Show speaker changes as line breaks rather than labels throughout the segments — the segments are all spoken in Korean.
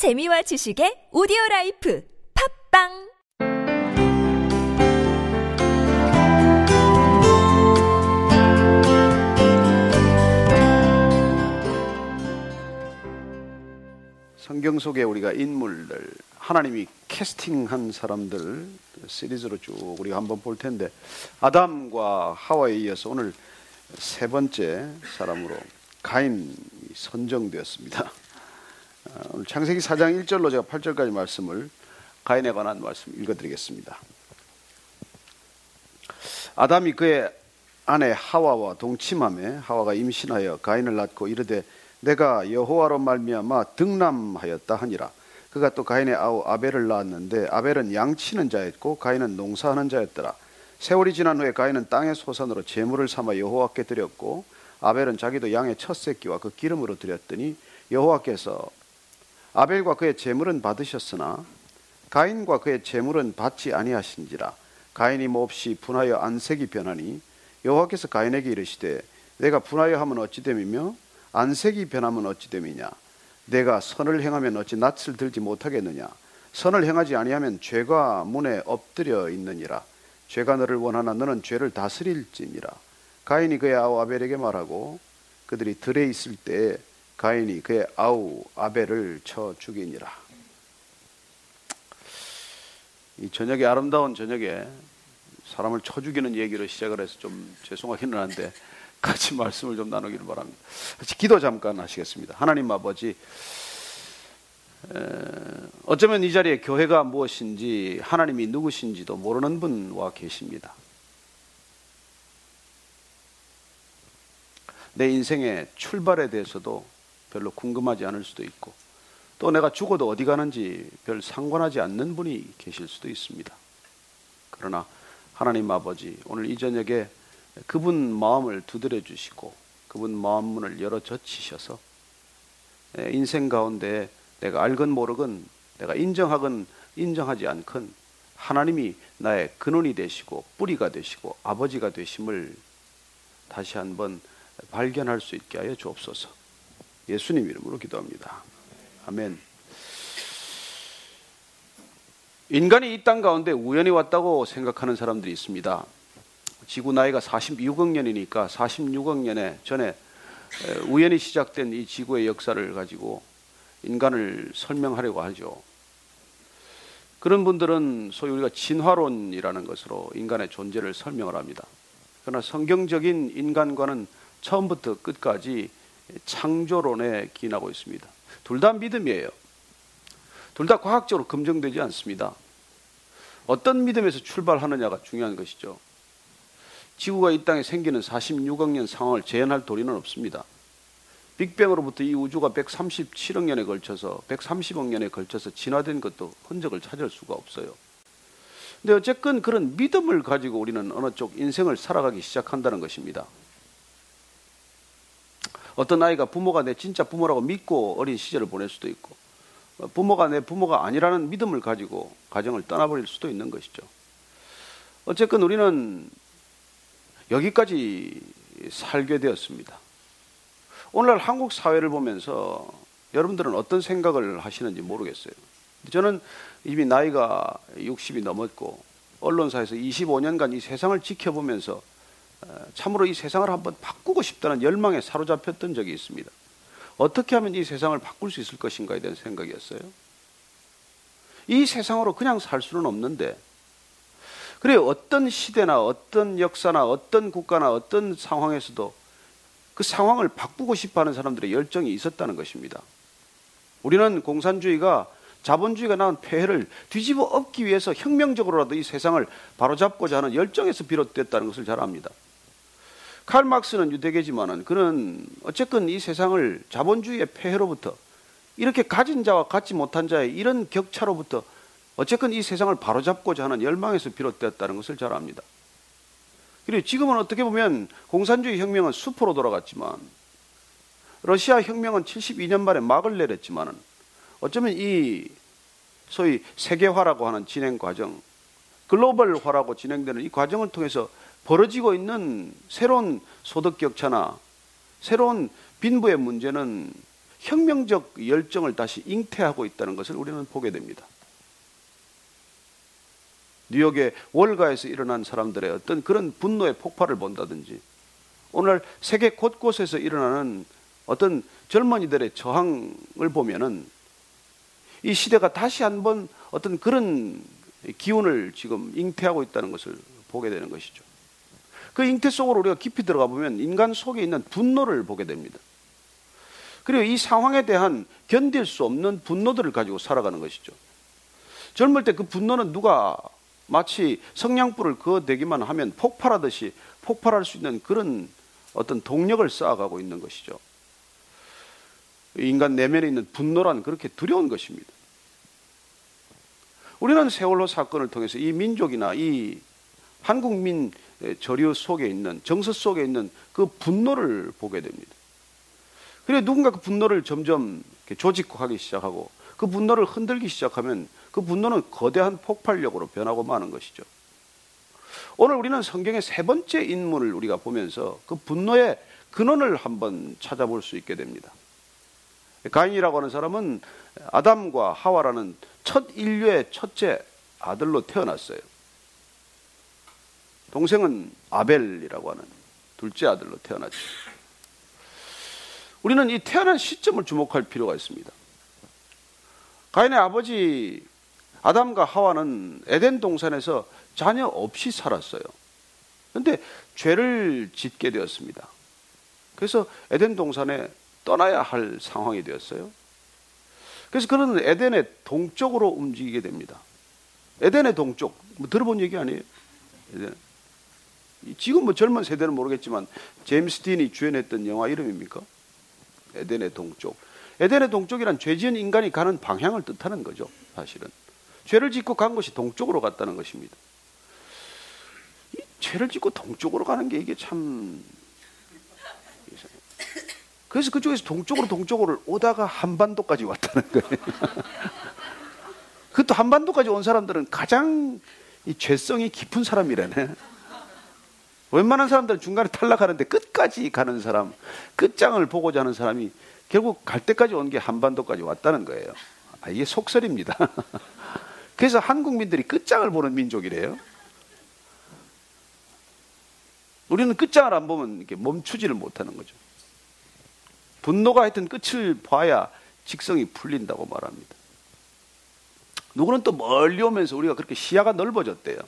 재미와 지식의 오디오 라이프 팝빵 성경 속에 우리가 인물들, 하나님이 캐스팅한 사람들 시리즈로 쭉 우리가 한번 볼 텐데 아담과 하와에 이어서 오늘 세 번째 사람으로 가인 선정되었습니다. 어, 오늘 창세기 4장 1절로 제가 8절까지 말씀을 가인에 관한 말씀 읽어드리겠습니다. 아담이 그의 아내 하와와 동침함에 하와가 임신하여 가인을 낳고 이르되 내가 여호와로 말미암아 등남하였다 하니라. 그가 또 가인의 아우 아벨을 낳았는데 아벨은 양치는 자였고 가인은 농사하는 자였더라. 세월이 지난 후에 가인은 땅의 소산으로 제물을 삼아 여호와께 드렸고 아벨은 자기도 양의 첫 새끼와 그 기름으로 드렸더니 여호와께서 아벨과 그의 재물은 받으셨으나 가인과 그의 재물은 받지 아니하신지라 가인이 몹시 뭐 분하여 안색이 변하니 여호와께서 가인에게 이르시되 내가 분하여 하면 어찌 됨이며 안색이 변하면 어찌 됨이냐 내가 선을 행하면 어찌 낯을 들지 못하겠느냐 선을 행하지 아니하면 죄가 문에 엎드려 있느니라 죄가 너를 원하나 너는 죄를 다스릴지니라 가인이 그의 아우 아벨에게 말하고 그들이 들에 있을 때에 가인이 그의 아우 아벨을 쳐 죽이니라. 이 저녁에 아름다운 저녁에 사람을 쳐 죽이는 얘기로 시작을 해서 좀 죄송하기는 한데 같이 말씀을 좀 나누기를 바랍니다. 같이 기도 잠깐 하시겠습니다. 하나님 아버지 어쩌면 이 자리에 교회가 무엇인지 하나님이 누구신지도 모르는 분과 계십니다. 내 인생의 출발에 대해서도 별로 궁금하지 않을 수도 있고 또 내가 죽어도 어디 가는지 별 상관하지 않는 분이 계실 수도 있습니다. 그러나 하나님 아버지 오늘 이 저녁에 그분 마음을 두드려 주시고 그분 마음 문을 열어 젖히셔서 인생 가운데 내가 알건 모르건 내가 인정하건 인정하지 않건 하나님이 나의 근원이 되시고 뿌리가 되시고 아버지가 되심을 다시 한번 발견할 수 있게 하여 주옵소서. 예수님 이름으로 기도합니다. 아멘. 인간이 이 땅 가운데 우연히 왔다고 생각하는 사람들이 있습니다. 지구 나이가 46억 년이니까 46억 년에 전에 우연히 시작된 이 지구의 역사를 가지고 인간을 설명하려고 하죠. 그런 분들은 소위 우리가 진화론이라는 것으로 인간의 존재를 설명을 합니다. 그러나 성경적인 인간과는 처음부터 끝까지 창조론에 기인하고 있습니다. 둘 다 믿음이에요. 둘 다 과학적으로 검증되지 않습니다. 어떤 믿음에서 출발하느냐가 중요한 것이죠. 지구가 이 땅에 생기는 46억 년 상황을 재현할 도리는 없습니다. 빅뱅으로부터 이 우주가 137억 년에 걸쳐서 130억 년에 걸쳐서 진화된 것도 흔적을 찾을 수가 없어요. 근데 어쨌건 그런 믿음을 가지고 우리는 어느 쪽 인생을 살아가기 시작한다는 것입니다. 어떤 아이가 부모가 내 진짜 부모라고 믿고 어린 시절을 보낼 수도 있고 부모가 내 부모가 아니라는 믿음을 가지고 가정을 떠나버릴 수도 있는 것이죠. 어쨌건 우리는 여기까지 살게 되었습니다. 오늘날 한국 사회를 보면서 여러분들은 어떤 생각을 하시는지 모르겠어요. 저는 이미 나이가 60이 넘었고 언론사에서 25년간 이 세상을 지켜보면서 참으로 이 세상을 한번 바꾸고 싶다는 열망에 사로잡혔던 적이 있습니다. 어떻게 하면 이 세상을 바꿀 수 있을 것인가에 대한 생각이었어요. 이 세상으로 그냥 살 수는 없는데, 그래 어떤 시대나 어떤 역사나 어떤 국가나 어떤 상황에서도 그 상황을 바꾸고 싶어하는 사람들의 열정이 있었다는 것입니다. 우리는 공산주의가 자본주의가 낳은 폐해를 뒤집어 엎기 위해서 혁명적으로라도 이 세상을 바로잡고자 하는 열정에서 비롯됐다는 것을 잘 압니다. 칼 막스는 유대계지만은 그는 어쨌건 이 세상을 자본주의의 폐해로부터 이렇게 가진 자와 갖지 못한 자의 이런 격차로부터 어쨌건 이 세상을 바로잡고자 하는 열망에서 비롯되었다는 것을 잘 압니다. 그리고 지금은 어떻게 보면 공산주의 혁명은 수포로 돌아갔지만 러시아 혁명은 72년 만에 막을 내렸지만은 어쩌면 이 소위 세계화라고 하는 진행 과정, 글로벌화라고 진행되는 이 과정을 통해서 벌어지고 있는 새로운 소득 격차나 새로운 빈부의 문제는 혁명적 열정을 다시 잉태하고 있다는 것을 우리는 보게 됩니다. 뉴욕의 월가에서 일어난 사람들의 어떤 그런 분노의 폭발을 본다든지 오늘 세계 곳곳에서 일어나는 어떤 젊은이들의 저항을 보면은 이 시대가 다시 한번 어떤 그런 기운을 지금 잉태하고 있다는 것을 보게 되는 것이죠. 그 잉태 속으로 우리가 깊이 들어가 보면 인간 속에 있는 분노를 보게 됩니다. 그리고 이 상황에 대한 견딜 수 없는 분노들을 가지고 살아가는 것이죠. 젊을 때 그 분노는 누가 마치 성냥불을 그어대기만 하면 폭발하듯이 폭발할 수 있는 그런 어떤 동력을 쌓아가고 있는 것이죠. 인간 내면에 있는 분노란 그렇게 두려운 것입니다. 우리는 세월호 사건을 통해서 이 민족이나 이 한국민 저류 속에 있는 정서 속에 있는 그 분노를 보게 됩니다. 그래 누군가 그 분노를 점점 조직하기 시작하고 그 분노를 흔들기 시작하면 그 분노는 거대한 폭발력으로 변하고 마는 것이죠. 오늘 우리는 성경의 세 번째 인물을 우리가 보면서 그 분노의 근원을 한번 찾아볼 수 있게 됩니다. 가인이라고 하는 사람은 아담과 하와라는 첫 인류의 첫째 아들로 태어났어요. 동생은 아벨이라고 하는 둘째 아들로 태어났죠. 우리는 이 태어난 시점을 주목할 필요가 있습니다. 가인의 아버지 아담과 하와는 에덴 동산에서 자녀 없이 살았어요. 그런데 죄를 짓게 되었습니다. 그래서 에덴 동산에 떠나야 할 상황이 되었어요. 그래서 그는 에덴의 동쪽으로 움직이게 됩니다. 에덴의 동쪽, 뭐 들어본 얘기 아니에요? 에덴. 지금 뭐 젊은 세대는 모르겠지만 제임스 딘이 주연했던 영화 이름입니까? 에덴의 동쪽. 에덴의 동쪽이란 죄지은 인간이 가는 방향을 뜻하는 거죠. 사실은 죄를 짓고 간 것이 동쪽으로 갔다는 것입니다. 이 죄를 짓고 동쪽으로 가는 게 이게 참 그래서 그쪽에서 동쪽으로 동쪽으로 오다가 한반도까지 왔다는 거예요. 그것도 한반도까지 온 사람들은 가장 이 죄성이 깊은 사람이라네. 웬만한 사람들은 중간에 탈락하는데 끝까지 가는 사람, 끝장을 보고자 하는 사람이 결국 갈 때까지 온 게 한반도까지 왔다는 거예요. 아, 이게 속설입니다. 그래서 한국민들이 끝장을 보는 민족이래요. 우리는 끝장을 안 보면 이렇게 멈추지를 못하는 거죠. 분노가 하여튼 끝을 봐야 직성이 풀린다고 말합니다. 누구는 또 멀리 오면서 우리가 그렇게 시야가 넓어졌대요.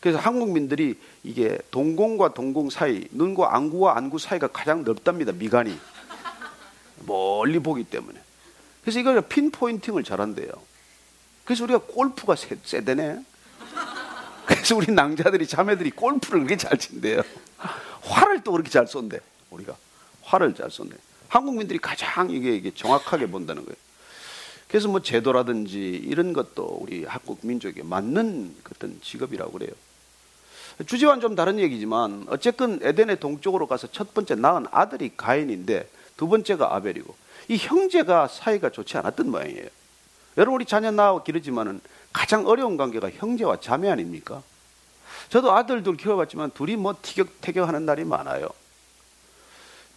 그래서 한국민들이 이게 동공과 동공 사이, 눈과 안구와 안구 사이가 가장 넓답니다. 미간이 멀리 보기 때문에. 그래서 이걸 핀포인팅을 잘한대요. 그래서 우리가 골프가 세, 세대네. 그래서 우리 남자들이 자매들이 골프를 그렇게 잘 친대요. 화를 또 그렇게 잘 쏜대. 우리가 화를 잘 쏜대. 한국민들이 가장 이게, 이게 정확하게 본다는 거예요. 그래서 뭐 제도라든지 이런 것도 우리 한국 민족에 맞는 어떤 직업이라고 그래요. 주제와는 좀 다른 얘기지만 어쨌든 에덴의 동쪽으로 가서 첫 번째 낳은 아들이 가인인데 두 번째가 아벨이고 이 형제가 사이가 좋지 않았던 모양이에요. 여러분 우리 자녀 낳아 기르지만은 가장 어려운 관계가 형제와 자매 아닙니까? 저도 아들 둘 키워봤지만 둘이 뭐 티격태격하는 날이 많아요.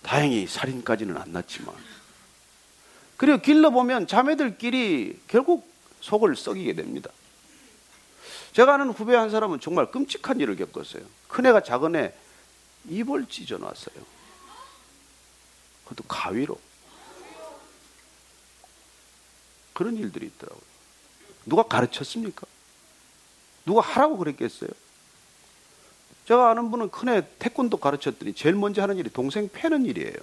다행히 살인까지는 안 났지만. 그리고 길러보면 자매들끼리 결국 속을 썩이게 됩니다. 제가 아는 후배 한 사람은 정말 끔찍한 일을 겪었어요. 큰애가 작은애 입을 찢어놨어요. 그것도 가위로. 그런 일들이 있더라고요. 누가 가르쳤습니까? 누가 하라고 그랬겠어요? 제가 아는 분은 큰 애 태권도 가르쳤더니 제일 먼저 하는 일이 동생 패는 일이에요.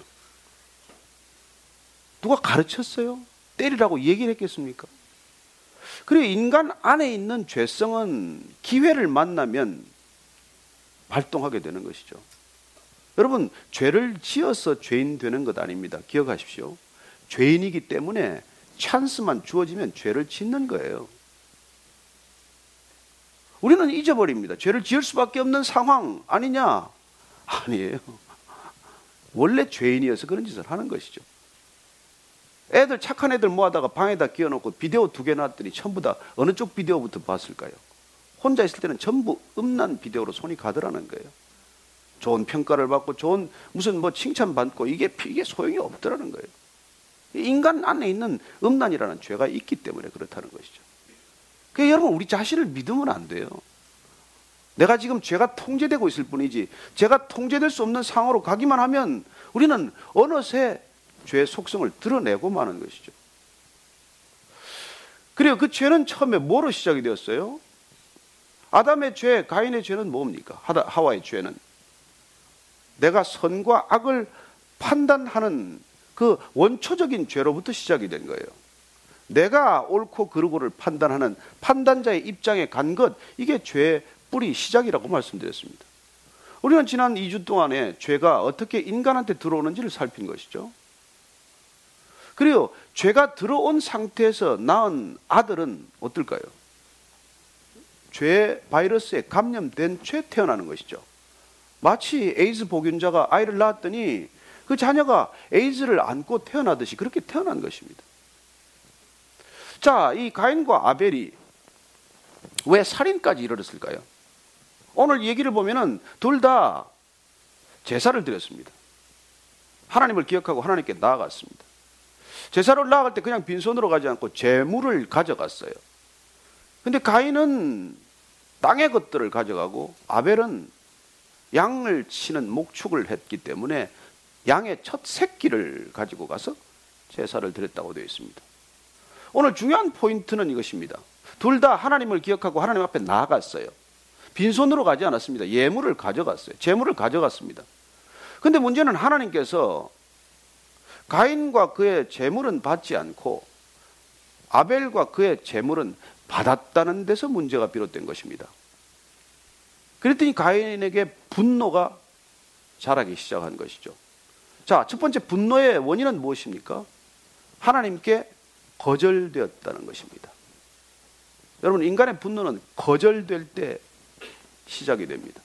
누가 가르쳤어요? 때리라고 얘기를 했겠습니까? 그리고 인간 안에 있는 죄성은 기회를 만나면 발동하게 되는 것이죠. 여러분, 죄를 지어서 죄인 되는 것 아닙니다. 기억하십시오. 죄인이기 때문에 찬스만 주어지면 죄를 짓는 거예요. 우리는 잊어버립니다. 죄를 지을 수밖에 없는 상황 아니냐? 아니에요. 원래 죄인이어서 그런 짓을 하는 것이죠. 애들 착한 애들 모아다가 방에다 끼워놓고 비디오 두 개 놨더니 전부 다 어느 쪽 비디오부터 봤을까요? 혼자 있을 때는 전부 음란 비디오로 손이 가더라는 거예요. 좋은 평가를 받고 좋은 무슨 뭐 칭찬 받고 이게 이게 소용이 없더라는 거예요. 인간 안에 있는 음란이라는 죄가 있기 때문에 그렇다는 것이죠. 그 여러분 우리 자신을 믿으면 안 돼요. 내가 지금 죄가 통제되고 있을 뿐이지 죄가 통제될 수 없는 상황으로 가기만 하면 우리는 어느새 죄의 속성을 드러내고 마는 것이죠. 그리고 그 죄는 처음에 뭐로 시작이 되었어요? 아담의 죄, 가인의 죄는 뭡니까? 하와의 죄는 내가 선과 악을 판단하는 그 원초적인 죄로부터 시작이 된 거예요. 내가 옳고 그르고를 판단하는 판단자의 입장에 간 것, 이게 죄의 뿌리 시작이라고 말씀드렸습니다. 우리는 지난 2주 동안에 죄가 어떻게 인간한테 들어오는지를 살핀 것이죠. 그리고 죄가 들어온 상태에서 낳은 아들은 어떨까요? 죄 바이러스에 감염된 죄 태어나는 것이죠. 마치 에이즈 보균자가 아이를 낳았더니 그 자녀가 에이즈를 안고 태어나듯이 그렇게 태어난 것입니다. 자, 이 가인과 아벨이 왜 살인까지 이르렀을까요? 오늘 얘기를 보면은 둘 다 제사를 드렸습니다. 하나님을 기억하고 하나님께 나아갔습니다. 제사를 나갈때 그냥 빈손으로 가지 않고 재물을 가져갔어요. 근데 가인은 땅의 것들을 가져가고 아벨은 양을 치는 목축을 했기 때문에 양의 첫 새끼를 가지고 가서 제사를 드렸다고 되어 있습니다. 오늘 중요한 포인트는 이것입니다. 둘 다 하나님을 기억하고 하나님 앞에 나아갔어요. 빈손으로 가지 않았습니다. 예물을 가져갔어요. 재물을 가져갔습니다. 근데 문제는 하나님께서 가인과 그의 재물은 받지 않고 아벨과 그의 재물은 받았다는 데서 문제가 비롯된 것입니다. 그랬더니 가인에게 분노가 자라기 시작한 것이죠. 자, 첫 번째 분노의 원인은 무엇입니까? 하나님께 거절되었다는 것입니다. 여러분, 인간의 분노는 거절될 때 시작이 됩니다.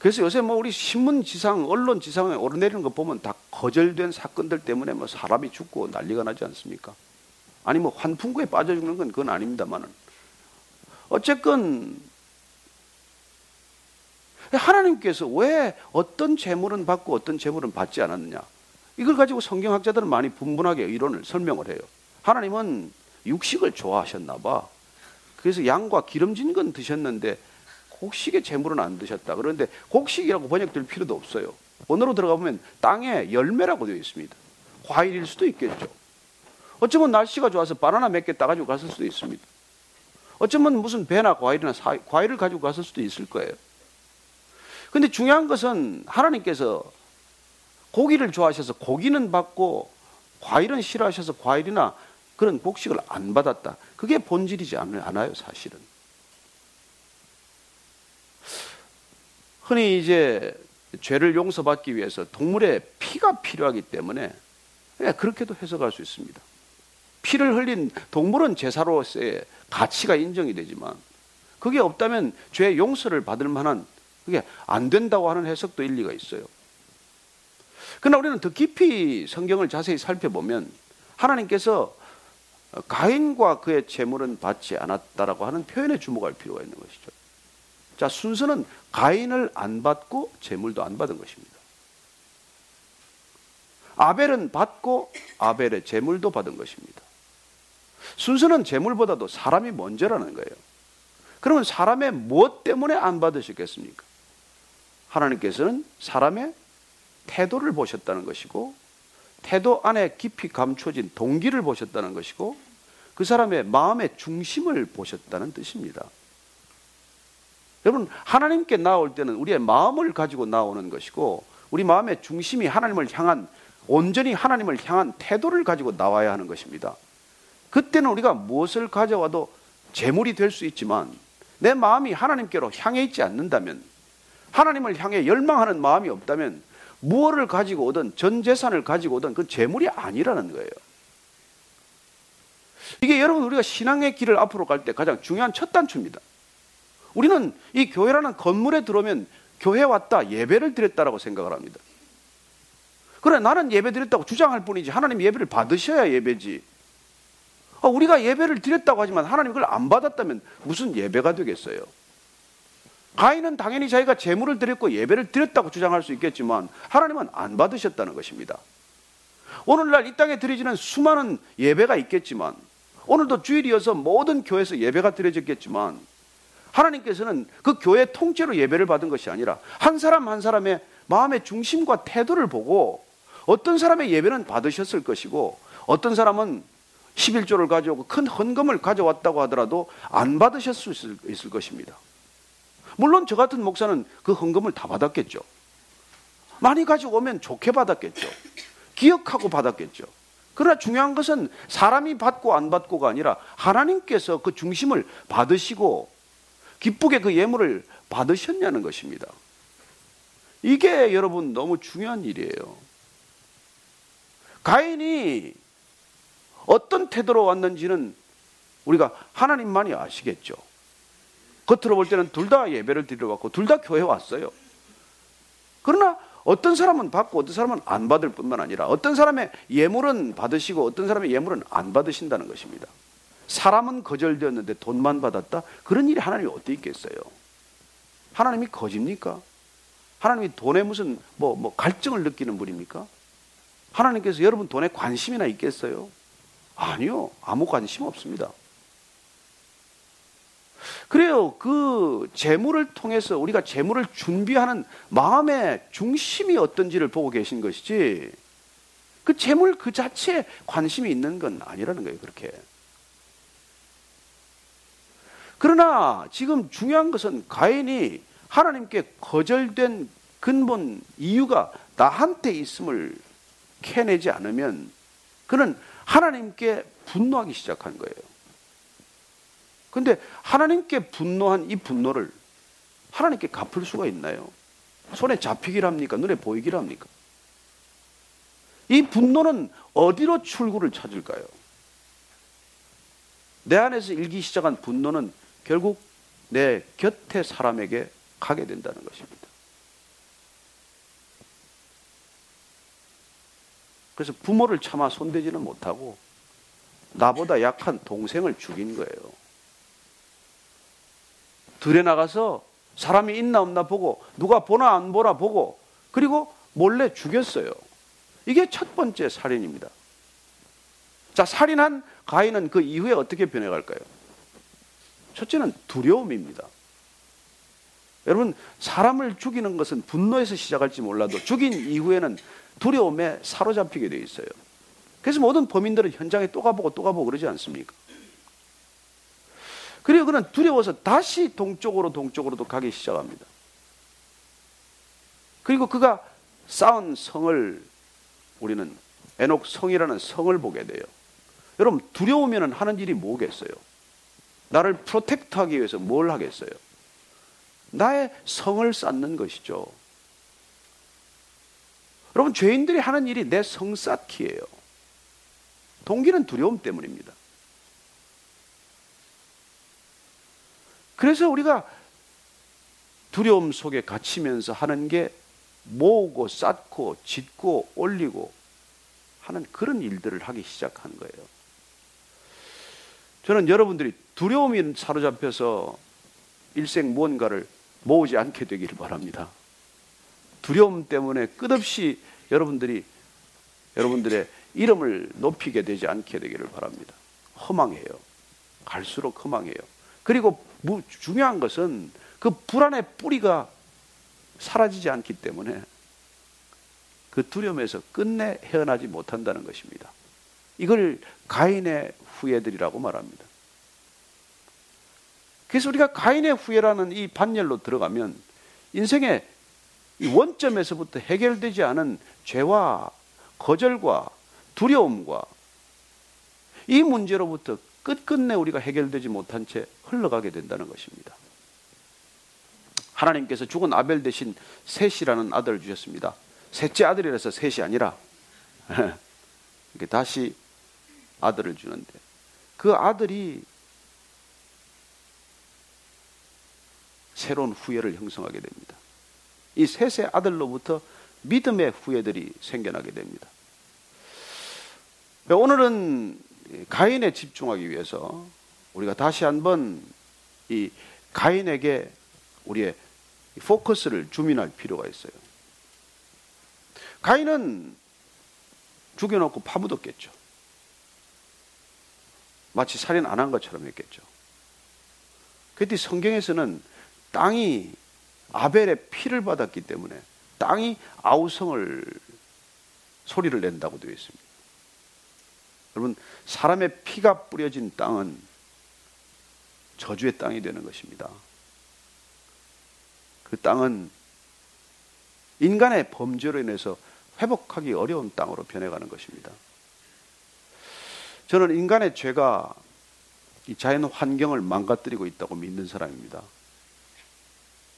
그래서 요새 뭐 우리 신문 지상, 언론 지상에 오르내리는 거 보면 다 거절된 사건들 때문에 뭐 사람이 죽고 난리가 나지 않습니까? 아니 뭐 환풍구에 빠져 죽는 건 그건 아닙니다만은 어쨌건 하나님께서 왜 어떤 재물은 받고 어떤 재물은 받지 않았느냐 이걸 가지고 성경학자들은 많이 분분하게 이론을 설명을 해요. 하나님은 육식을 좋아하셨나 봐. 그래서 양과 기름진 건 드셨는데 곡식의 재물은 안 드셨다. 그런데 곡식이라고 번역될 필요도 없어요. 언어로 들어가 보면 땅에 열매라고 되어 있습니다. 과일일 수도 있겠죠. 어쩌면 날씨가 좋아서 바나나 몇 개 따가지고 갔을 수도 있습니다. 어쩌면 무슨 배나 과일이나 사, 과일을 가지고 갔을 수도 있을 거예요. 근데 중요한 것은 하나님께서 고기를 좋아하셔서 고기는 받고 과일은 싫어하셔서 과일이나 그런 곡식을 안 받았다. 그게 본질이지 않아요, 사실은. 흔히 이제 죄를 용서받기 위해서 동물의 피가 필요하기 때문에 예, 그렇게도 해석할 수 있습니다. 피를 흘린 동물은 제사로서의 가치가 인정이 되지만 그게 없다면 죄 용서를 받을 만한 그게 안 된다고 하는 해석도 일리가 있어요. 그러나 우리는 더 깊이 성경을 자세히 살펴보면 하나님께서 가인과 그의 재물은 받지 않았다라고 하는 표현에 주목할 필요가 있는 것이죠. 자, 순서는 가인을 안 받고 재물도 안 받은 것입니다. 아벨은 받고 아벨의 재물도 받은 것입니다. 순서는 재물보다도 사람이 먼저라는 거예요. 그러면 사람의 무엇 때문에 안 받으셨겠습니까? 하나님께서는 사람의 태도를 보셨다는 것이고, 태도 안에 깊이 감춰진 동기를 보셨다는 것이고, 그 사람의 마음의 중심을 보셨다는 뜻입니다. 여러분 하나님께 나올 때는 우리의 마음을 가지고 나오는 것이고 우리 마음의 중심이 하나님을 향한 온전히 하나님을 향한 태도를 가지고 나와야 하는 것입니다. 그때는 우리가 무엇을 가져와도 재물이 될 수 있지만 내 마음이 하나님께로 향해 있지 않는다면 하나님을 향해 열망하는 마음이 없다면 무엇을 가지고 오든 전 재산을 가지고 오든 그 재물이 아니라는 거예요. 이게 여러분 우리가 신앙의 길을 앞으로 갈 때 가장 중요한 첫 단추입니다. 우리는 이 교회라는 건물에 들어오면 교회 왔다 예배를 드렸다라고 생각을 합니다. 그래 나는 예배 드렸다고 주장할 뿐이지 하나님 예배를 받으셔야 예배지. 아, 우리가 예배를 드렸다고 하지만 하나님 그걸 안 받았다면 무슨 예배가 되겠어요? 가인은 당연히 자기가 재물을 드렸고 예배를 드렸다고 주장할 수 있겠지만 하나님은 안 받으셨다는 것입니다. 오늘날 이 땅에 드려지는 수많은 예배가 있겠지만 오늘도 주일이어서 모든 교회에서 예배가 드려졌겠지만 하나님께서는 그 교회 통째로 예배를 받은 것이 아니라 한 사람 한 사람의 마음의 중심과 태도를 보고 어떤 사람의 예배는 받으셨을 것이고 어떤 사람은 11조를 가져오고 큰 헌금을 가져왔다고 하더라도 안 받으실 수 있을 것입니다. 물론 저 같은 목사는 그 헌금을 다 받았겠죠. 많이 가져오면 좋게 받았겠죠. 기억하고 받았겠죠. 그러나 중요한 것은 사람이 받고 안 받고가 아니라 하나님께서 그 중심을 받으시고 기쁘게 그 예물을 받으셨냐는 것입니다. 이게 여러분 너무 중요한 일이에요. 가인이 어떤 태도로 왔는지는 우리가 하나님만이 아시겠죠. 겉으로 볼 때는 둘 다 예배를 드리러 왔고 둘 다 교회 왔어요. 그러나 어떤 사람은 받고 어떤 사람은 안 받을 뿐만 아니라 어떤 사람의 예물은 받으시고 어떤 사람의 예물은 안 받으신다는 것입니다. 사람은 거절되었는데 돈만 받았다? 그런 일이 하나님이 어디 있겠어요? 하나님이 거짓입니까? 하나님이 돈에 무슨 뭐, 뭐 갈증을 느끼는 분입니까? 하나님께서 여러분 돈에 관심이나 있겠어요? 아니요. 아무 관심 없습니다. 그래요. 그 재물을 통해서 우리가 재물을 준비하는 마음의 중심이 어떤지를 보고 계신 것이지 그 재물 그 자체에 관심이 있는 건 아니라는 거예요. 그렇게. 그러나 지금 중요한 것은 가인이 하나님께 거절된 근본 이유가 나한테 있음을 캐내지 않으면 그는 하나님께 분노하기 시작한 거예요. 근데 하나님께 분노한 이 분노를 하나님께 갚을 수가 있나요? 손에 잡히기랍니까? 눈에 보이기랍니까? 이 분노는 어디로 출구를 찾을까요? 내 안에서 일기 시작한 분노는 결국 내 곁에 사람에게 가게 된다는 것입니다. 그래서 부모를 차마 손대지는 못하고 나보다 약한 동생을 죽인 거예요. 들에 나가서 사람이 있나 없나 보고 누가 보나 안 보나 보고 그리고 몰래 죽였어요. 이게 첫 번째 살인입니다. 자, 살인한 가인은 그 이후에 어떻게 변해갈까요? 첫째는 두려움입니다. 여러분, 사람을 죽이는 것은 분노에서 시작할지 몰라도 죽인 이후에는 두려움에 사로잡히게 돼 있어요. 그래서 모든 범인들은 현장에 또 가보고 또 가보고 그러지 않습니까? 그리고 그는 두려워서 다시 동쪽으로 동쪽으로도 가기 시작합니다. 그리고 그가 쌓은 성을 우리는 에녹 성이라는 성을 보게 돼요. 여러분 두려우면 하는 일이 뭐겠어요? 나를 프로텍트하기 위해서 뭘 하겠어요? 나의 성을 쌓는 것이죠. 여러분 죄인들이 하는 일이 내 성 쌓기예요. 동기는 두려움 때문입니다. 그래서 우리가 두려움 속에 갇히면서 하는 게 모으고 쌓고 짓고 올리고 하는 그런 일들을 하기 시작한 거예요. 저는 여러분들이 두려움이 사로잡혀서 일생 무언가를 모으지 않게 되기를 바랍니다. 두려움 때문에 끝없이 여러분들이 여러분들의 이름을 높이게 되지 않게 되기를 바랍니다. 허망해요. 갈수록 허망해요. 그리고 중요한 것은 그 불안의 뿌리가 사라지지 않기 때문에 그 두려움에서 끝내 헤어나지 못한다는 것입니다. 이걸 가인의 후예들이라고 말합니다. 그래서 우리가 가인의 후예라는 이 반열로 들어가면 인생의 원점에서부터 해결되지 않은 죄와 거절과 두려움과 이 문제로부터 끝끝내 우리가 해결되지 못한 채 흘러가게 된다는 것입니다. 하나님께서 죽은 아벨 대신 셋이라는 아들을 주셨습니다. 셋째 아들이라서 셋이 아니라 이렇게 다시 아들을 주는데 그 아들이 새로운 후예를 형성하게 됩니다. 이 셋의 아들로부터 믿음의 후예들이 생겨나게 됩니다. 네, 오늘은 가인에 집중하기 위해서 우리가 다시 한번 이 가인에게 우리의 포커스를 주민할 필요가 있어요. 가인은 죽여놓고 파묻었겠죠. 마치 살인 안 한 것처럼 했겠죠. 그때 성경에서는 땅이 아벨의 피를 받았기 때문에 땅이 아우성을 소리를 낸다고 되어 있습니다. 여러분, 사람의 피가 뿌려진 땅은 저주의 땅이 되는 것입니다. 그 땅은 인간의 범죄로 인해서 회복하기 어려운 땅으로 변해가는 것입니다. 저는 인간의 죄가 이 자연 환경을 망가뜨리고 있다고 믿는 사람입니다.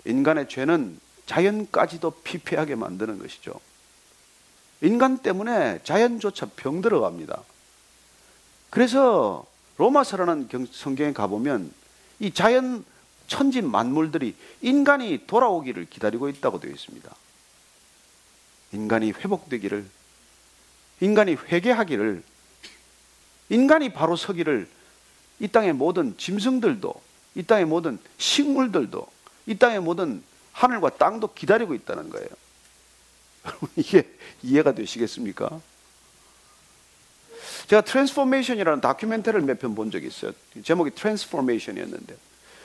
인간의 죄는 자연까지도 피폐하게 만드는 것이죠. 인간 때문에 자연조차 병들어 갑니다. 그래서 로마서라는 성경에 가보면 이 자연 천지 만물들이 인간이 돌아오기를 기다리고 있다고 되어 있습니다. 인간이 회복되기를, 인간이 회개하기를 인간이 바로 서기를 이 땅의 모든 짐승들도 이 땅의 모든 식물들도 이 땅의 모든 하늘과 땅도 기다리고 있다는 거예요. 여러분 이게 이해가 되시겠습니까? 제가 트랜스포메이션이라는 다큐멘터리를 몇 편 본 적이 있어요. 제목이 트랜스포메이션이었는데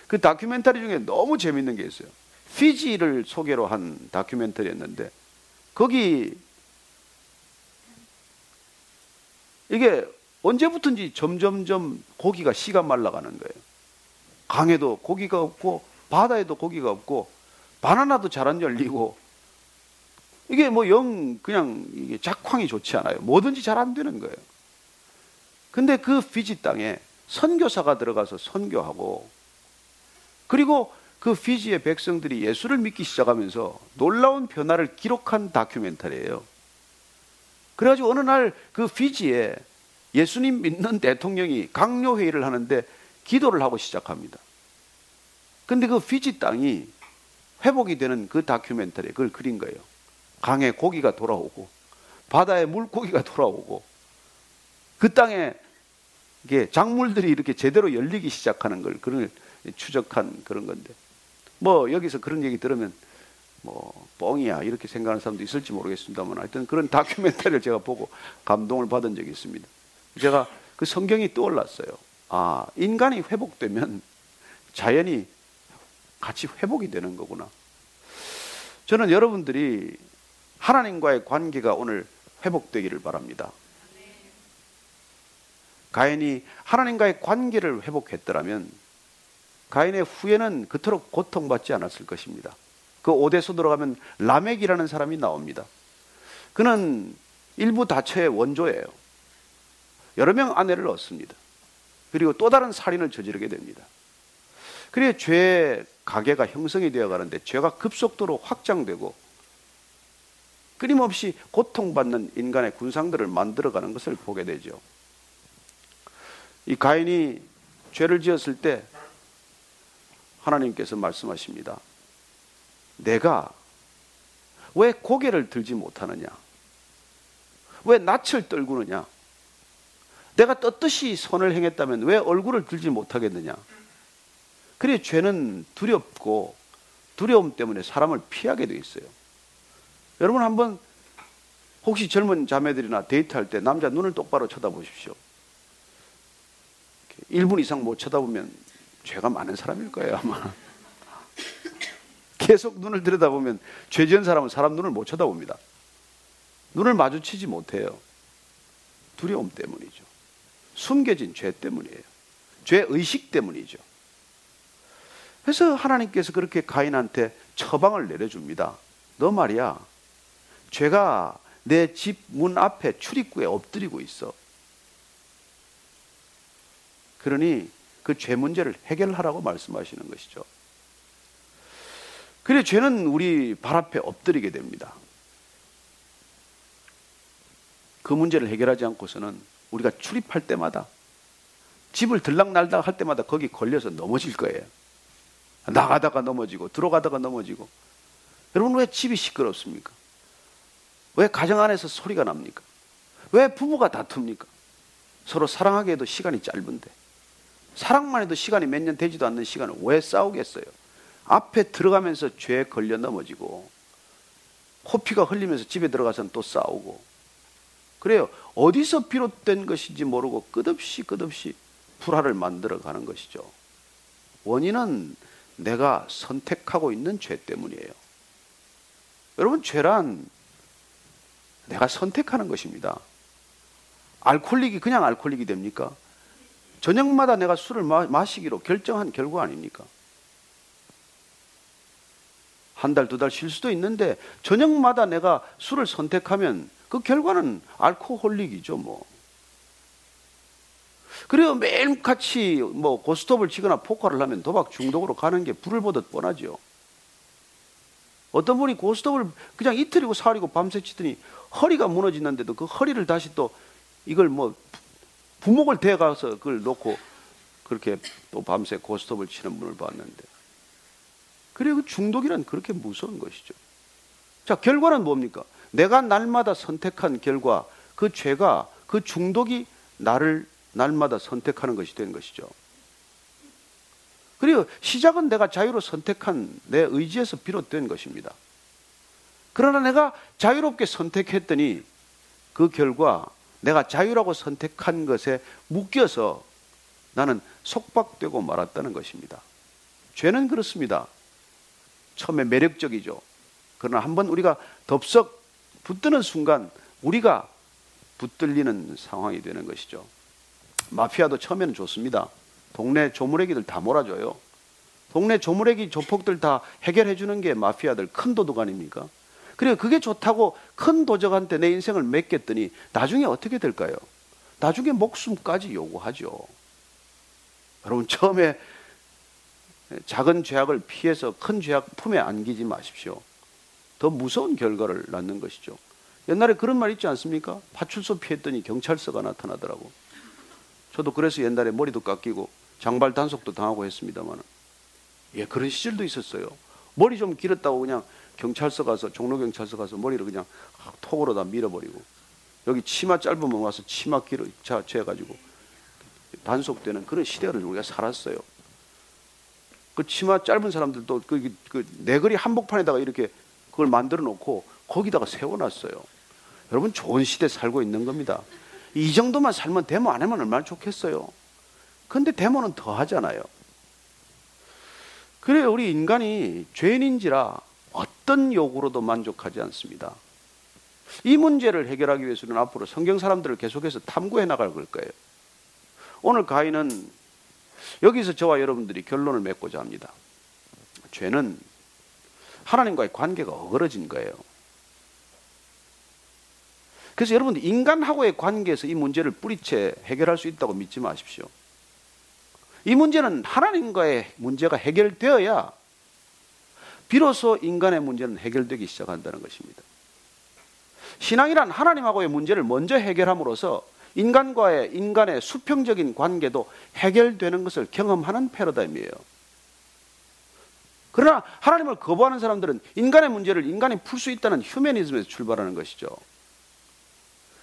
그 다큐멘터리 중에 너무 재밌는 게 있어요. 피지를 소개로 한 다큐멘터리였는데 거기 이게 언제부턴지 점점점 고기가 씨가 말라가는 거예요. 강에도 고기가 없고 바다에도 고기가 없고 바나나도 잘 안 열리고 이게 뭐 영 그냥 이게 작황이 좋지 않아요. 뭐든지 잘 안 되는 거예요. 근데 그 피지 땅에 선교사가 들어가서 선교하고 그리고 그 피지의 백성들이 예수를 믿기 시작하면서 놀라운 변화를 기록한 다큐멘터리예요. 그래가지고 어느 날 그 피지에 예수님 믿는 대통령이 강요회의를 하는데 기도를 하고 시작합니다. 근데 그휘지 땅이 회복이 되는 그 다큐멘터리에 그걸 그린 거예요. 강에 고기가 돌아오고, 바다에 물고기가 돌아오고, 그 땅에 이게 작물들이 이렇게 제대로 열리기 시작하는 걸 그런 추적한 그런 건데 뭐 여기서 그런 얘기 들으면 뭐 뻥이야 이렇게 생각하는 사람도 있을지 모르겠습니다만 하여튼 그런 다큐멘터리를 제가 보고 감동을 받은 적이 있습니다. 제가 그 성경이 떠올랐어요. 아, 인간이 회복되면 자연이 같이 회복이 되는 거구나. 저는 여러분들이 하나님과의 관계가 오늘 회복되기를 바랍니다. 가인이 하나님과의 관계를 회복했더라면 가인의 후에는 그토록 고통받지 않았을 것입니다. 그 오대서 들어가면 라멕이라는 사람이 나옵니다. 그는 일부 다처의 원조예요. 여러 명 아내를 얻습니다. 그리고 또 다른 살인을 저지르게 됩니다. 그래 죄의 가계가 형성이 되어 가는데 죄가 급속도로 확장되고 끊임없이 고통받는 인간의 군상들을 만들어 가는 것을 보게 되죠. 이 가인이 죄를 지었을 때 하나님께서 말씀하십니다. 내가 왜 고개를 들지 못하느냐? 왜 낯을 떨구느냐? 내가 떳떳이 선을 행했다면 왜 얼굴을 들지 못하겠느냐? 그래 죄는 두렵고 두려움 때문에 사람을 피하게 돼 있어요. 여러분 한번 혹시 젊은 자매들이나 데이트할 때 남자 눈을 똑바로 쳐다보십시오. 1분 이상 못 쳐다보면 죄가 많은 사람일 거예요, 아마. 계속 눈을 들여다보면 죄 지은 사람은 사람 눈을 못 쳐다봅니다. 눈을 마주치지 못해요. 두려움 때문이죠. 숨겨진 죄 때문이에요. 죄 의식 때문이죠. 그래서 하나님께서 그렇게 가인한테 처방을 내려줍니다. 너 말이야. 죄가 내 집 문 앞에 출입구에 엎드리고 있어. 그러니 그 죄 문제를 해결하라고 말씀하시는 것이죠. 그래 죄는 우리 발 앞에 엎드리게 됩니다. 그 문제를 해결하지 않고서는 우리가 출입할 때마다 집을 들락날락 할 때마다 거기 걸려서 넘어질 거예요. 나가다가 넘어지고 들어가다가 넘어지고 여러분 왜 집이 시끄럽습니까? 왜 가정 안에서 소리가 납니까? 왜 부부가 다툽니까? 서로 사랑하기에도 시간이 짧은데 사랑만 해도 시간이 몇 년 되지도 않는 시간을 왜 싸우겠어요? 앞에 들어가면서 죄에 걸려 넘어지고 코피가 흘리면서 집에 들어가서는 또 싸우고 그래요. 어디서 비롯된 것인지 모르고 끝없이 끝없이 불화를 만들어 가는 것이죠. 원인은 내가 선택하고 있는 죄 때문이에요. 여러분, 죄란 내가 선택하는 것입니다. 알콜릭이 그냥 알콜릭이 됩니까? 저녁마다 내가 술을 마, 시기로 결정한 결과 아닙니까? 한 달, 두 달 쉴 수도 있는데 저녁마다 내가 술을 선택하면 그 결과는 알코올릭이죠, 뭐. 그리고 매일 같이 뭐 고스톱을 치거나 포커를 하면 도박 중독으로 가는 게 불을 보듯 뻔하죠. 어떤 분이 고스톱을 그냥 이틀이고 사흘이고 밤새 치더니 허리가 무너지는데도 그 허리를 다시 또 이걸 뭐 부목을 대가서 그걸 놓고 그렇게 또 밤새 고스톱을 치는 분을 봤는데. 그리고 그 중독이란 그렇게 무서운 것이죠. 자, 결과는 뭡니까? 내가 날마다 선택한 결과 그 죄가 그 중독이 나를 날마다 선택하는 것이 된 것이죠. 그리고 시작은 내가 자유로 선택한 내 의지에서 비롯된 것입니다. 그러나 내가 자유롭게 선택했더니 그 결과 내가 자유라고 선택한 것에 묶여서 나는 속박되고 말았다는 것입니다. 죄는 그렇습니다. 처음에 매력적이죠. 그러나 한번 우리가 덥석 붙드는 순간 우리가 붙들리는 상황이 되는 것이죠. 마피아도 처음에는 좋습니다. 동네 조무래기들 다 몰아줘요. 동네 조무래기 조폭들 다 해결해 주는 게 마피아들 큰 도둑 아닙니까? 그래 그게 좋다고 큰 도적한테 내 인생을 맡겼더니 나중에 어떻게 될까요? 나중에 목숨까지 요구하죠. 여러분 처음에 작은 죄악을 피해서 큰 죄악 품에 안기지 마십시오. 더 무서운 결과를 낳는 것이죠. 옛날에 그런 말 있지 않습니까? 파출소 피했더니 경찰서가 나타나더라고. 저도 그래서 옛날에 머리도 깎이고 장발 단속도 당하고 했습니다만 예, 그런 시절도 있었어요. 머리 좀 길었다고 그냥 경찰서 가서 종로 경찰서 가서 머리를 그냥 톡으로 다 밀어버리고 여기 치마 짧으면 와서 치마 길어 자채 가지고 단속되는 그런 시대를 우리가 살았어요. 그 치마 짧은 사람들도 그, 그, 그 내거리 네 한복판에다가 이렇게 그걸 만들어 놓고 거기다가 세워놨어요. 여러분 좋은 시대 살고 있는 겁니다. 이 정도만 살면 데모 안 하면 얼마나 좋겠어요. 근데 데모는 더 하잖아요. 그래 우리 인간이 죄인인지라 어떤 욕으로도 만족하지 않습니다. 이 문제를 해결하기 위해서는 앞으로 성경 사람들을 계속해서 탐구해 나갈 걸 거예요. 오늘 가인은 여기서 저와 여러분들이 결론을 맺고자 합니다. 죄는 하나님과의 관계가 어그러진 거예요. 그래서 여러분 인간하고의 관계에서 이 문제를 뿌리채 해결할 수 있다고 믿지 마십시오. 이 문제는 하나님과의 문제가 해결되어야 비로소 인간의 문제는 해결되기 시작한다는 것입니다. 신앙이란 하나님하고의 문제를 먼저 해결함으로써 인간과의 인간의 수평적인 관계도 해결되는 것을 경험하는 패러다임이에요. 그러나 하나님을 거부하는 사람들은 인간의 문제를 인간이 풀 수 있다는 휴메니즘에서 출발하는 것이죠.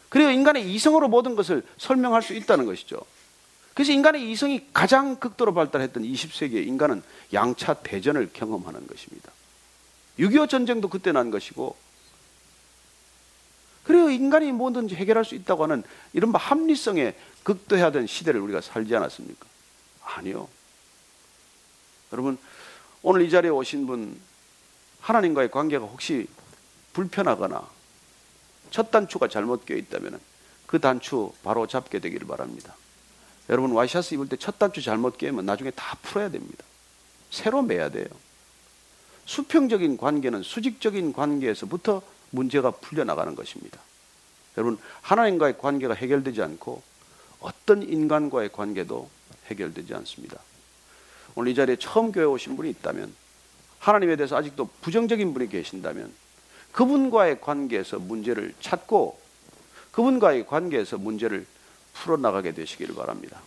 그리고 인간의 이성으로 모든 것을 설명할 수 있다는 것이죠. 그래서 인간의 이성이 가장 극도로 발달했던 20세기에 인간은 양차 대전을 경험하는 것입니다. 6.25 전쟁도 그때 난 것이고, 그리고 인간이 뭐든지 해결할 수 있다고 하는 이른바 합리성에 극도해야 된 시대를 우리가 살지 않았습니까? 아니요. 여러분, 오늘 이 자리에 오신 분 하나님과의 관계가 혹시 불편하거나 첫 단추가 잘못 껴 있다면 그 단추 바로 잡게 되기를 바랍니다. 여러분 와이셔츠 입을 때 첫 단추 잘못 끼면 나중에 다 풀어야 됩니다. 새로 매야 돼요. 수평적인 관계는 수직적인 관계에서부터 문제가 풀려나가는 것입니다. 여러분 하나님과의 관계가 해결되지 않고 어떤 인간과의 관계도 해결되지 않습니다. 오늘 이 자리에 처음 교회 오신 분이 있다면 하나님에 대해서 아직도 부정적인 분이 계신다면 그분과의 관계에서 문제를 찾고 그분과의 관계에서 문제를 풀어나가게 되시기를 바랍니다.